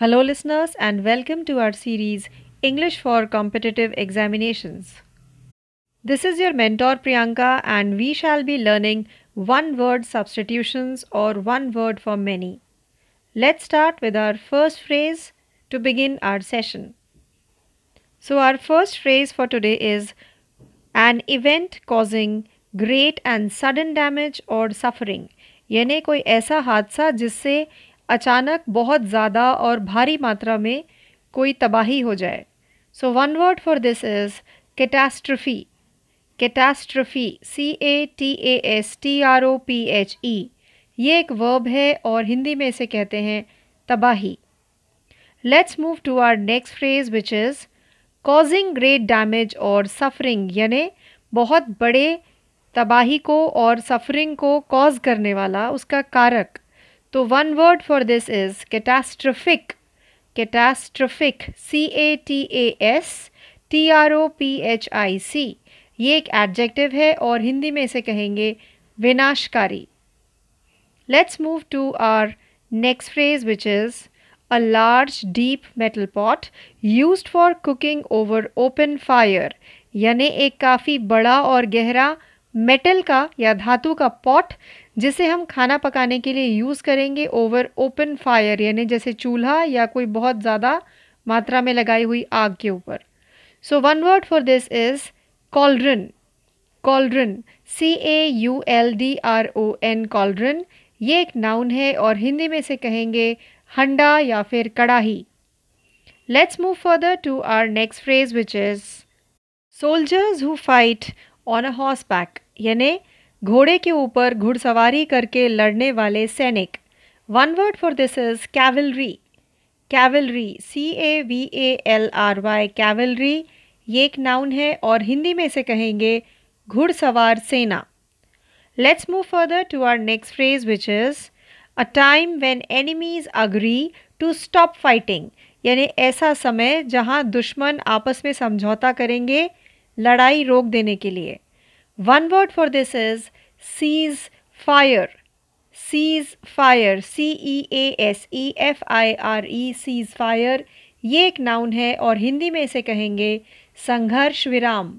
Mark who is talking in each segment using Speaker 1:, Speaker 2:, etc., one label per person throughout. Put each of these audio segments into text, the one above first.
Speaker 1: Hello, listeners, and welcome to our series English for Competitive Examinations. This is your mentor Priyanka, and we shall be learning one word substitutions or one word for many. Let's start with our first phrase to begin our session. So, our first phrase for today is an event causing great and sudden damage or suffering यानी कोई ऐसा हादसा जिससे अचानक बहुत ज़्यादा और भारी मात्रा में कोई तबाही हो जाए। So one word for this is catastrophe catastrophe C A T A S T R O P H E ये एक वर्ब है और हिंदी में इसे कहते हैं तबाही। Let's move to our next phrase which is causing great damage और सफरिंग यानी बहुत बड़े तबाही को और सफरिंग को कॉज करने वाला उसका कारक। तो one word for this is catastrophic catastrophic C A T A S T R O P H I C ये एक एडजेक्टिव है और हिंदी में इसे कहेंगे विनाशकारी। Let's move to our next phrase which is a large, deep metal pot used for cooking over open fire, यानी एक काफ़ी बड़ा और गहरा मेटल का या धातु का पॉट जिसे हम खाना पकाने के लिए यूज़ करेंगे ओवर ओपन फायर यानी जैसे चूल्हा या कोई बहुत ज़्यादा मात्रा में लगाई हुई आग के ऊपर। So one word for this is cauldron cauldron C A U L D R O N cauldron ये एक नाउन है और हिंदी में से कहेंगे हंडा या फिर कड़ाही। Let's move further to our next phrase which is soldiers who fight on a horse back यानी घोड़े के ऊपर घुड़सवारी करके लड़ने वाले सैनिक। One word for this is cavalry cavalry C A V A L R Y cavalry ये एक नाउन है और हिंदी में से कहेंगे घुड़सवार सेना। Let's move further to our next phrase which is a time when enemies agree to stop fighting यानी ऐसा समय जहाँ दुश्मन आपस में समझौता करेंगे लड़ाई रोक देने के लिए। One word for this is cease fire cease fire C E A S E F I R E cease fire ये एक नाउन है और हिंदी में इसे कहेंगे संघर्ष विराम।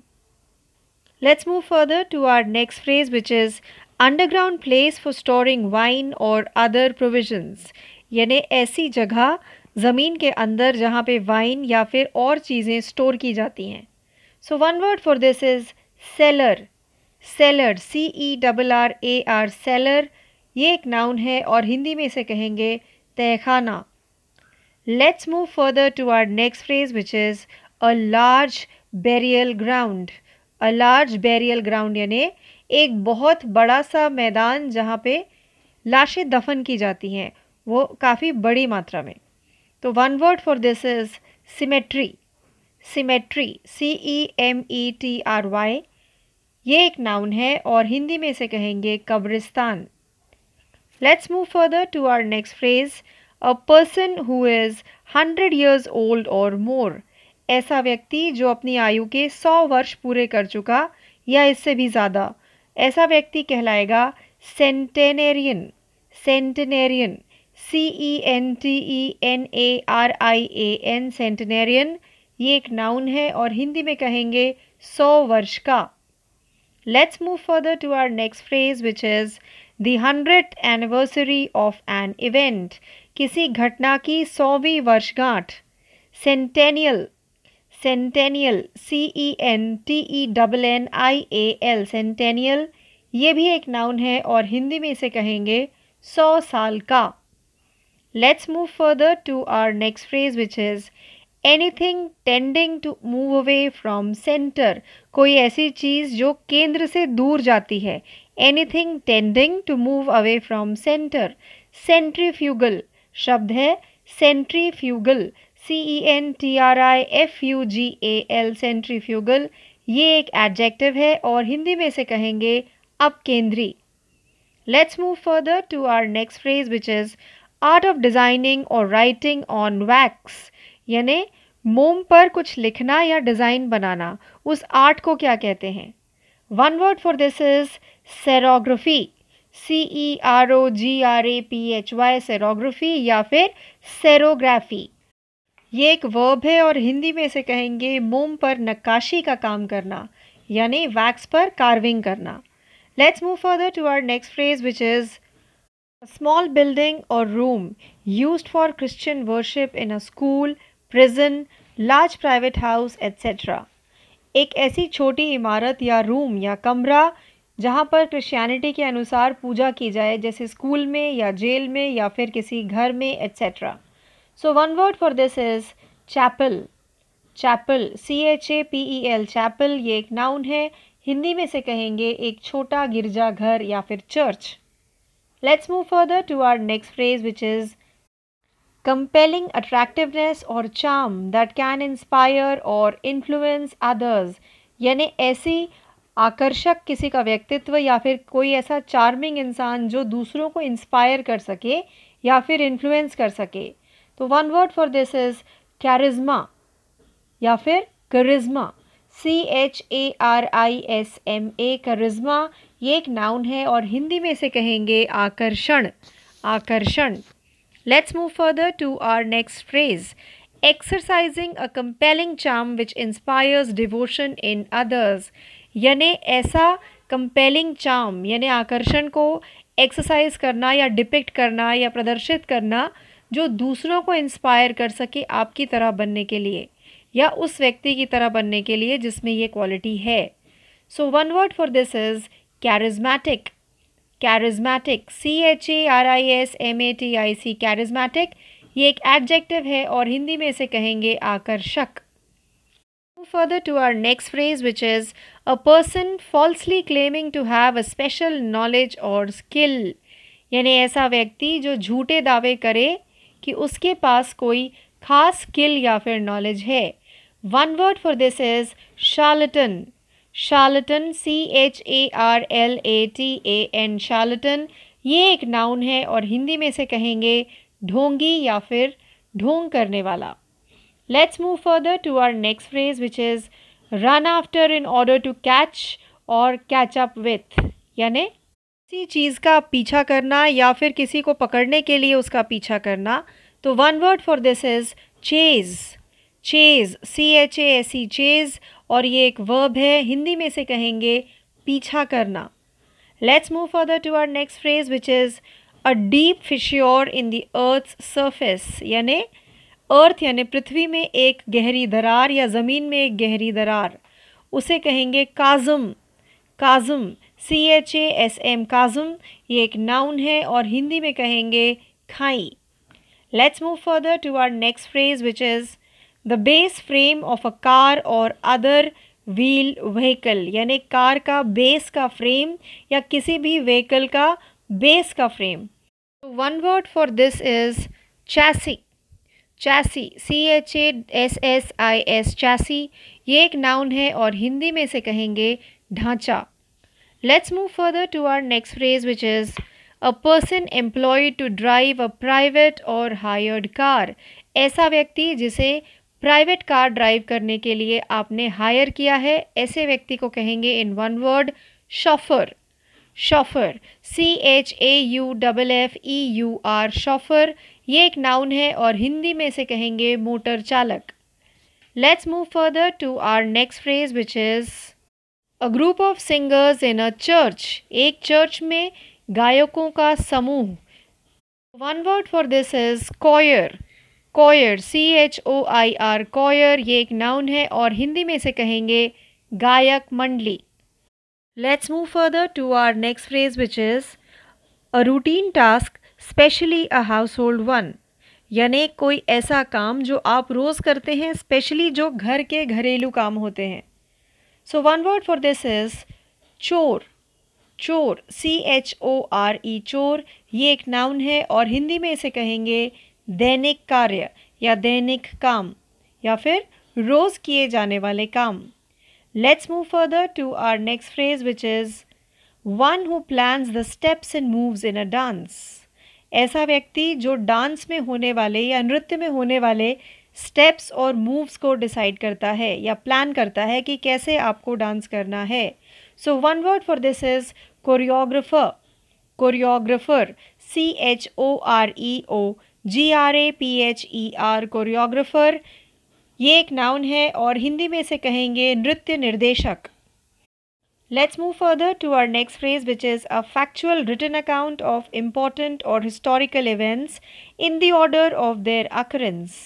Speaker 1: Let's move further to our next phrase which is underground place for storing wine और अदर प्रोविजंस यानी ऐसी जगह, ज़मीन के अंदर जहाँ पे वाइन या फिर और चीज़ें स्टोर की जाती हैं। So one word for this is cellar cellar C E double R A R cellar ये एक नाउन है और हिंदी में इसे कहेंगे तहखाना। Let's move further to our next phrase which is a large burial ground a large burial ground यानी एक बहुत बड़ा सा मैदान जहाँ पे लाशें दफन की जाती हैं, वो काफ़ी बड़ी मात्रा में। तो one word for this is cemetery cemetery C E M E T R Y ये एक नाउन है और हिंदी में से कहेंगे कब्रिस्तान। Let's move further to our next phrase a person who is hundred years old और मोर ऐसा व्यक्ति जो अपनी आयु के सौ वर्ष पूरे कर चुका या इससे भी ज़्यादा। ऐसा व्यक्ति कहलाएगा centenarian centenarian C E N T E N A R I A N centenarian ये एक नाउन है और हिंदी में कहेंगे सौ वर्ष का। Let's move further to our next phrase which is the hundred anniversary of an event किसी घटना की सौवीं वर्षगांठ। Centennial centennial C E N T E double N I A L centennial ये भी एक नाउन है और हिंदी में इसे कहेंगे सौ साल का। Let's move further to our next phrase which is anything tending to move away from centre कोई ऐसी चीज़ जो केंद्र से दूर जाती है anything tending to move away from centre centrifugal शब्द है centrifugal C E N T R I F U G A L centrifugal ये एक एडजेक्टिव है और हिंदी में से कहेंगे अब केंद्री let's move further to our next phrase which is art of designing और राइटिंग ऑन वैक्स यानी मोम पर कुछ लिखना या डिज़ाइन बनाना उस आर्ट को क्या कहते हैं? One word for this is cerography C E R O G R A P H Y cerography या फिर सेरोग्राफी ये एक वर्ब है और हिंदी में से कहेंगे मोम पर नक्काशी का काम करना यानी वैक्स पर कार्विंग करना. Let's move further to our next phrase which is small building or room used for Christian worship in a school, prison, large private house etc. एक ऐसी छोटी इमारत या रूम या कमरा जहाँ पर क्रिश्चियनिटी के अनुसार पूजा की जाए जैसे स्कूल में या जेल में या फिर किसी घर में etcetera so one word for this is chapel chapel C H A P E L chapel ये एक नाउन है। हिंदी में से कहेंगे एक छोटा गिरजा घर या फिर church let's move further to our next phrase, which is compelling attractiveness or charm that can inspire or influence others. यानी ऐसी आकर्षक किसी का व्यक्तित्व या फिर कोई ऐसा चार्मिंग इंसान जो दूसरों को इंस्पायर कर सके या फिर इन्फ्लुएंस कर सके। तो one word for this is charisma या फिर charisma C H A R I S M A charisma ये एक नाउन है और हिंदी में से कहेंगे आकर्षण आकर्षण। Let's move further to our next phrase exercising a compelling charm which inspires devotion in others यानी ऐसा कंपेलिंग चार्म यानी आकर्षण को एक्सरसाइज करना या डिपिक्ट करना या प्रदर्शित करना जो दूसरों को इंस्पायर कर सके आपकी तरह बनने के लिए या उस व्यक्ति की तरह बनने के लिए जिसमें ये क्वालिटी है। So one word for this is charismatic charismatic C H A R I S M A T I C charismatic ये एक एडजेक्टिव है और हिंदी में इसे कहेंगे आकर्षक। Further to our next phrase, which is, a person falsely claiming to have a special knowledge or skill. यानी ऐसा व्यक्ति जो झूठे दावे करे कि उसके पास कोई खास स्किल या फिर नॉलेज है। One word for this is charlatan charlatan C H A R L A T A N charlatan ये एक नाउन है और हिंदी में से कहेंगे ढोंगी या फिर ढोंग करने वाला। Let's move further to our next phrase which is run after in order to catch और कैच अप विथ यानी किसी चीज़ का पीछा करना या फिर किसी को पकड़ने के लिए उसका पीछा करना। तो one word for this is chase chase C H A S E chase और ये एक वर्ब है, हिंदी में से कहेंगे पीछा करना। Let's move further to our next phrase which is a deep fissure in the earth surface यानि अर्थ यानि पृथ्वी में एक गहरी दरार या ज़मीन में एक गहरी दरार। उसे कहेंगे chasm. Chasm C H A S M chasm, ये एक नाउन है और हिंदी में कहेंगे खाई। Let's move further to our next phrase which is the base frame of a car or other wheel vehicle यानी कार का बेस का फ्रेम या किसी भी व्हीकल का बेस का frame one word for this is chassis chassis C H A S S I S chassis ये एक नाउन है और हिंदी में से कहेंगे ढांचा. Let's move further to our next phrase which is a person employed to drive a private or hired car ऐसा व्यक्ति जिसे प्राइवेट कार ड्राइव करने के लिए आपने हायर किया है। ऐसे व्यक्ति को कहेंगे in one word, chauffeur. Chauffeur C H A U double F E U R chauffeur. ये एक नाउन है और हिंदी में से कहेंगे मोटर चालक। Let's move further to our next phrase which is a group of singers in a church एक church में गायकों का समूह। One word for this is choir choir C H O I R choir, ये एक noun है और हिंदी में से कहेंगे गायक मंडली। Let's move further to our next phrase which is a routine task especially a household one यानी कोई ऐसा काम जो आप रोज़ करते हैं स्पेशली जो घर के घरेलू काम होते हैं। So one word for this is chore chore C H O R ई चोर ये एक नाउन है और हिंदी में इसे कहेंगे दैनिक कार्य या दैनिक काम या फिर रोज़ किए जाने वाले काम। Let's move further to our next phrase which is one who plans the steps and moves in a dance ऐसा व्यक्ति जो डांस में होने वाले या नृत्य में होने वाले स्टेप्स और मूव्स को डिसाइड करता है या प्लान करता है कि कैसे आपको डांस करना है। So one word for this is choreographer choreographer C H O R E O G R A P H E R choreographer ये एक नाउन है और हिंदी में से कहेंगे नृत्य निर्देशक। Let's move further to our next phrase which is a factual written account of important or historical events in the order of their occurrence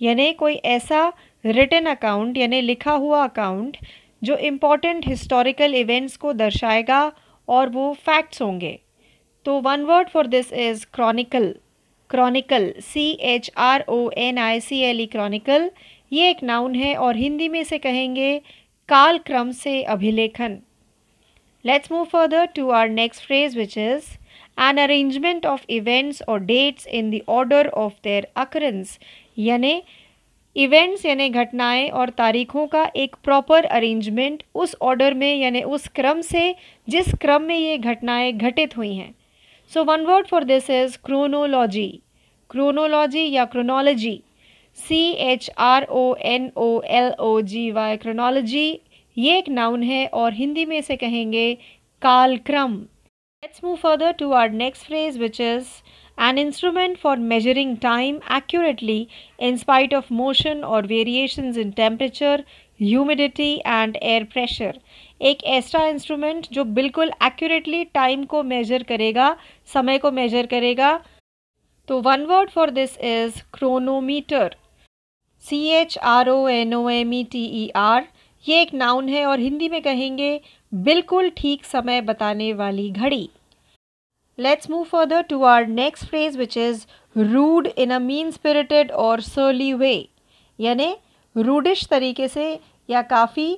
Speaker 1: यानी कोई ऐसा रिटर्न अकाउंट यानी लिखा हुआ अकाउंट जो इंपॉर्टेंट हिस्टोरिकल इवेंट्स को दर्शाएगा और वो फैक्ट्स होंगे। तो one word for this is chronicle chronicle C H R O N I C L E chronicle ये एक नाउन है और हिंदी में से कहेंगे काल क्रम से अभिलेखन let's move further to our next phrase which is an arrangement of events or dates in the order of their occurrence. यानी इवेंट्स यानी घटनाएँ और तारीखों का एक प्रॉपर अरेंजमेंट उस ऑर्डर में यानी उस क्रम से जिस क्रम में ये घटनाएँ घटित हुई हैं So one word for this is chronology chronology या chronology C H R O N O L O G Y chronology ये एक नाउन है और हिंदी में इसे कहेंगे कालक्रम let's move further to our next phrase which is an instrument for measuring time accurately in spite of motion or variations in temperature, humidity and air pressure. एक ऐसा instrument जो बिल्कुल एक्यूरेटली टाइम को मेजर करेगा, समय को measure करेगा। तो one word for this is chronometer C H R O N O M E T E R ये एक नाउन है और हिंदी में कहेंगे बिल्कुल ठीक समय बताने वाली घड़ी। Let's move further to our next phrase which is rude in a mean spirited or surly way यानी रूडिश तरीके से या काफ़ी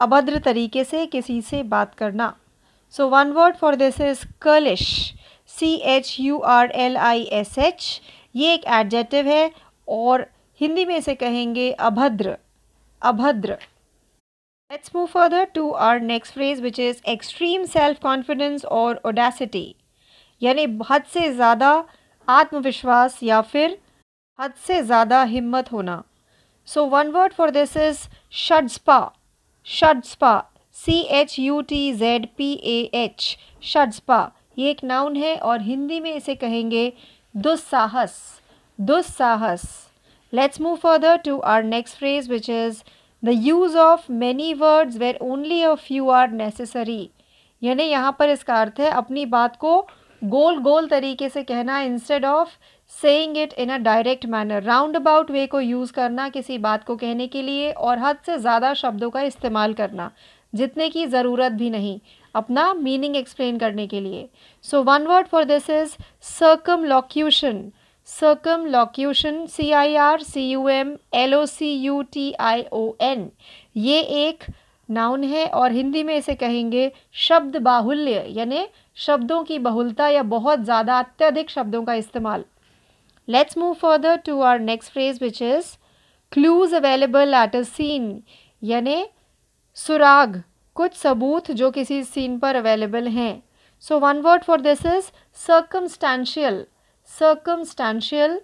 Speaker 1: अभद्र तरीके से किसी से बात करना। So one word for this is churlish C H U R L I S H ये एक एडजेटिव है और हिंदी में से कहेंगे अभद्र। अभद्र। Let's move further to our next phrase, which is extreme self confidence or audacity. यानी हद से ज़्यादा आत्मविश्वास या फिर हद से ज़्यादा हिम्मत होना। So one word for this is chutzpah chutzpah C H U T Z P A H chutzpah ये एक नाउन है और हिंदी में इसे कहेंगे दुस्साहस। दुस्साहस। Let's move further to our next phrase which is the use of many words where only a few are necessary यानी यहाँ पर इसका अर्थ है अपनी बात को गोल गोल तरीके से कहना instead of saying it in a direct manner roundabout way को यूज़ करना किसी बात को कहने के लिए और हद से ज़्यादा शब्दों का इस्तेमाल करना, जितने की ज़रूरत भी नहीं, अपना मीनिंग एक्सप्लेन करने के लिए। So one word for this is circumlocution circumlocution C I R C U M L O C U T I O N ये एक नाउन है और हिंदी में इसे कहेंगे शब्द बाहुल्य, यानी शब्दों की बहुलता या बहुत ज़्यादा अत्यधिक शब्दों का इस्तेमाल। Let's move further to our next phrase which is clues available at a scene यानी, सुराग, कुछ सबूत जो किसी सीन पर अवेलेबल हैं। So one word for this is circumstantial circumstantial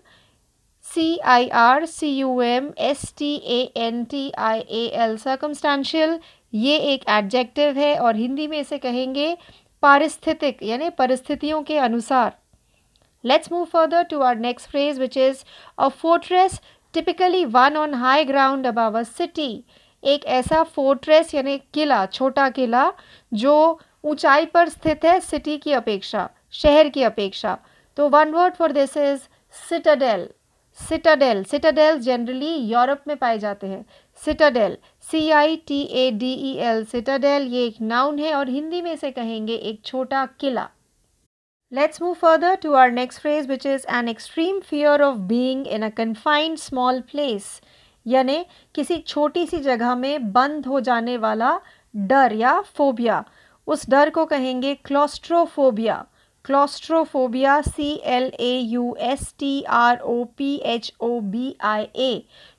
Speaker 1: C I R C U M S T A N T I A L, circumstantial, ये एक एडजेक्टिव है और हिंदी में इसे कहेंगे, पारिस्थितिक, यानी परिस्थितियों के अनुसार। Let's move further to our next phrase which is a fortress typically one on high ground above a city एक ऐसा फोर्ट्रेस यानी किला, छोटा किला, जो ऊंचाई पर स्थित है सिटी की अपेक्षा, शहर की अपेक्षा। तो one word for this is citadel citadel citadel generally Europe में पाए जाते हैं। Citadel C I T A D E L citadel ये एक नाउन है और हिंदी में से कहेंगे एक छोटा किला। Let's move further to our next phrase which is an extreme fear of being in a confined small place यानी किसी छोटी सी जगह में बंद हो जाने वाला डर या फोबिया उस डर को कहेंगे claustrophobia claustrophobia C L A U S T R O P H O B I A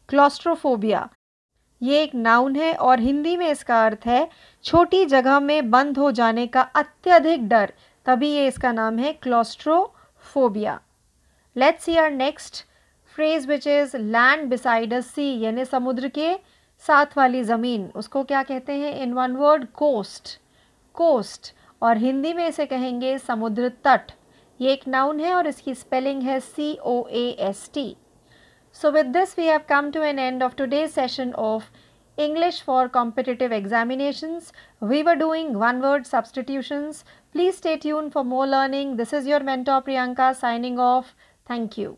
Speaker 1: claustrophobia ये एक नाउन है और हिंदी में इसका अर्थ है छोटी जगह में बंद हो जाने का अत्यधिक डर। तभी ये इसका नाम है claustrophobia let's see our next phrase which is land beside a sea यानी समुद्र के साथ वाली ज़मीन. उसको क्या कहते हैं? In one word coast coast और हिंदी में इसे कहेंगे समुद्र तट. ये एक नाउन है और इसकी स्पेलिंग है C O A S T so with this we have come to an end of today session of English for competitive examinations. We were doing one word substitutions. Please stay tuned for more learning. This is your mentor Priyanka signing off. Thank you.